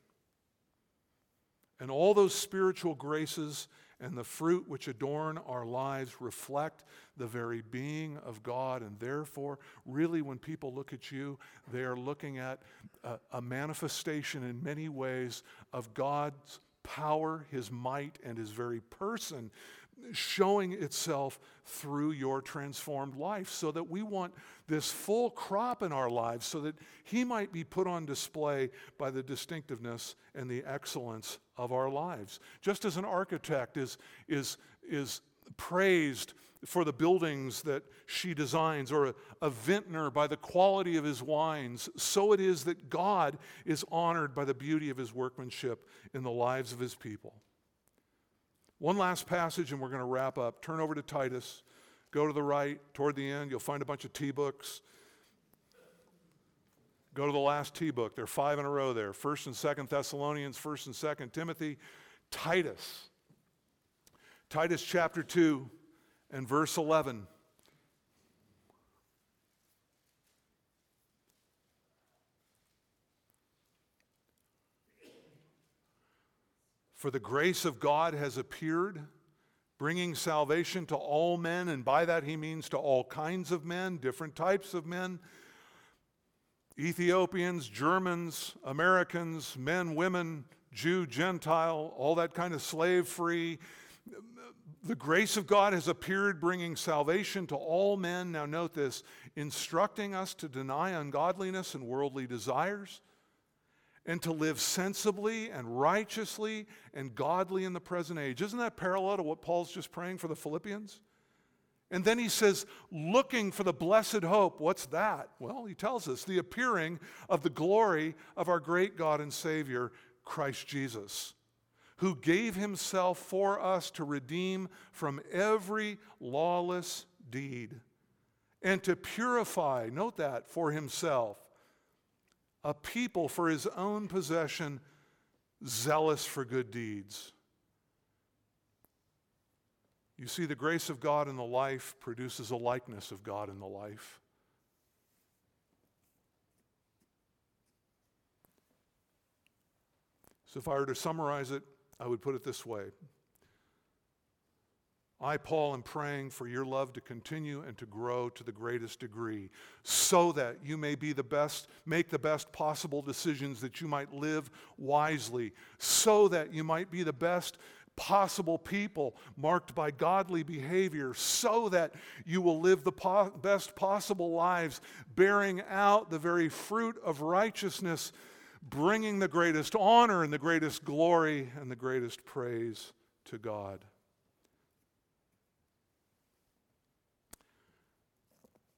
And all those spiritual graces and the fruit which adorn our lives reflect the very being of God. And therefore, really, when people look at you, they are looking at a, a manifestation in many ways of God's power, His might, and His very person showing itself through your transformed life so that we want this full crop in our lives so that he might be put on display by the distinctiveness and the excellence of our lives. Just as an architect is is is praised for the buildings that she designs or a, a vintner by the quality of his wines so it is that god is honored by the beauty of his workmanship in the lives of his people one last passage, and we're going to wrap up. Turn over to Titus. Go to the right, toward the end, you'll find a bunch of T books. Go to the last T book. There are five in a row there 1st and 2nd Thessalonians, 1st and 2nd Timothy, Titus. Titus chapter 2 and verse 11. For the grace of God has appeared, bringing salvation to all men, and by that he means to all kinds of men, different types of men Ethiopians, Germans, Americans, men, women, Jew, Gentile, all that kind of slave free. The grace of God has appeared, bringing salvation to all men. Now, note this instructing us to deny ungodliness and worldly desires and to live sensibly and righteously and godly in the present age. Isn't that parallel to what Paul's just praying for the Philippians? And then he says, looking for the blessed hope. What's that? Well, he tells us the appearing of the glory of our great God and Savior, Christ Jesus, who gave himself for us to redeem from every lawless deed and to purify, note that, for himself a people for his own possession, zealous for good deeds. You see, the grace of God in the life produces a likeness of God in the life. So, if I were to summarize it, I would put it this way I, Paul, am praying for your love to continue and to grow to the greatest degree so that you may be the best, make the best possible decisions, that you might live wisely, so that you might be the best possible people marked by godly behavior, so that you will live the po- best possible lives, bearing out the very fruit of righteousness, bringing the greatest honor and the greatest glory and the greatest praise to God.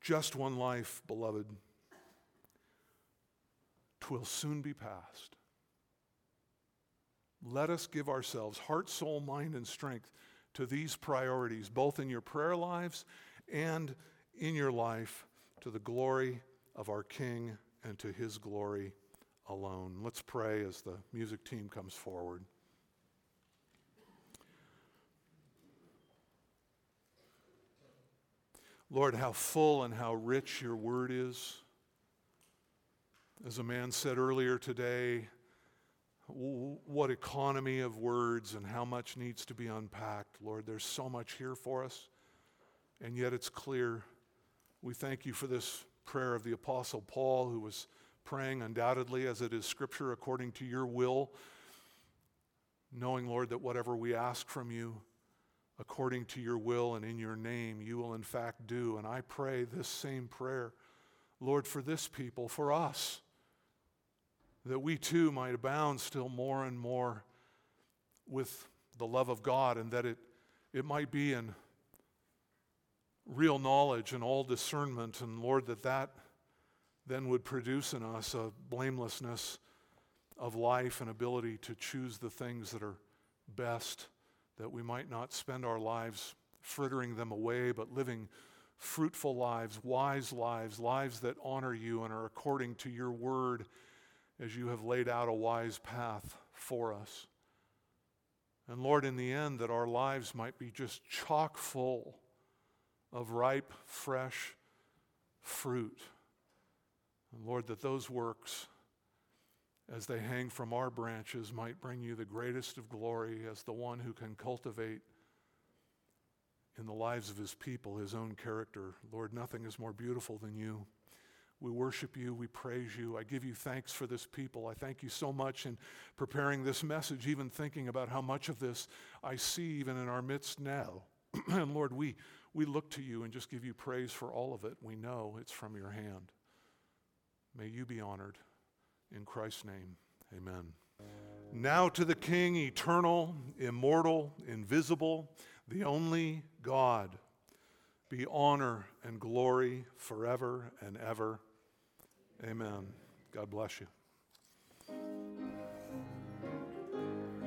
Just one life, beloved. Twill soon be past. Let us give ourselves, heart, soul, mind, and strength, to these priorities, both in your prayer lives and in your life, to the glory of our King and to his glory alone. Let's pray as the music team comes forward. Lord, how full and how rich your word is. As a man said earlier today, what economy of words and how much needs to be unpacked. Lord, there's so much here for us, and yet it's clear. We thank you for this prayer of the Apostle Paul, who was praying undoubtedly as it is Scripture according to your will, knowing, Lord, that whatever we ask from you, according to your will and in your name, you will in fact do. And I pray this same prayer, Lord, for this people, for us, that we too might abound still more and more with the love of God and that it, it might be in real knowledge and all discernment. And Lord, that that then would produce in us a blamelessness of life and ability to choose the things that are best that we might not spend our lives frittering them away, but living fruitful lives, wise lives, lives that honor you and are according to your word as you have laid out a wise path for us. And Lord, in the end, that our lives might be just chock full of ripe, fresh fruit. And Lord, that those works as they hang from our branches might bring you the greatest of glory as the one who can cultivate in the lives of his people his own character. Lord, nothing is more beautiful than you. We worship you. We praise you. I give you thanks for this people. I thank you so much in preparing this message, even thinking about how much of this I see even in our midst now. *clears throat* and Lord, we, we look to you and just give you praise for all of it. We know it's from your hand. May you be honored. In Christ's name, amen. Now to the King, eternal, immortal, invisible, the only God, be honor and glory forever and ever. Amen. God bless you.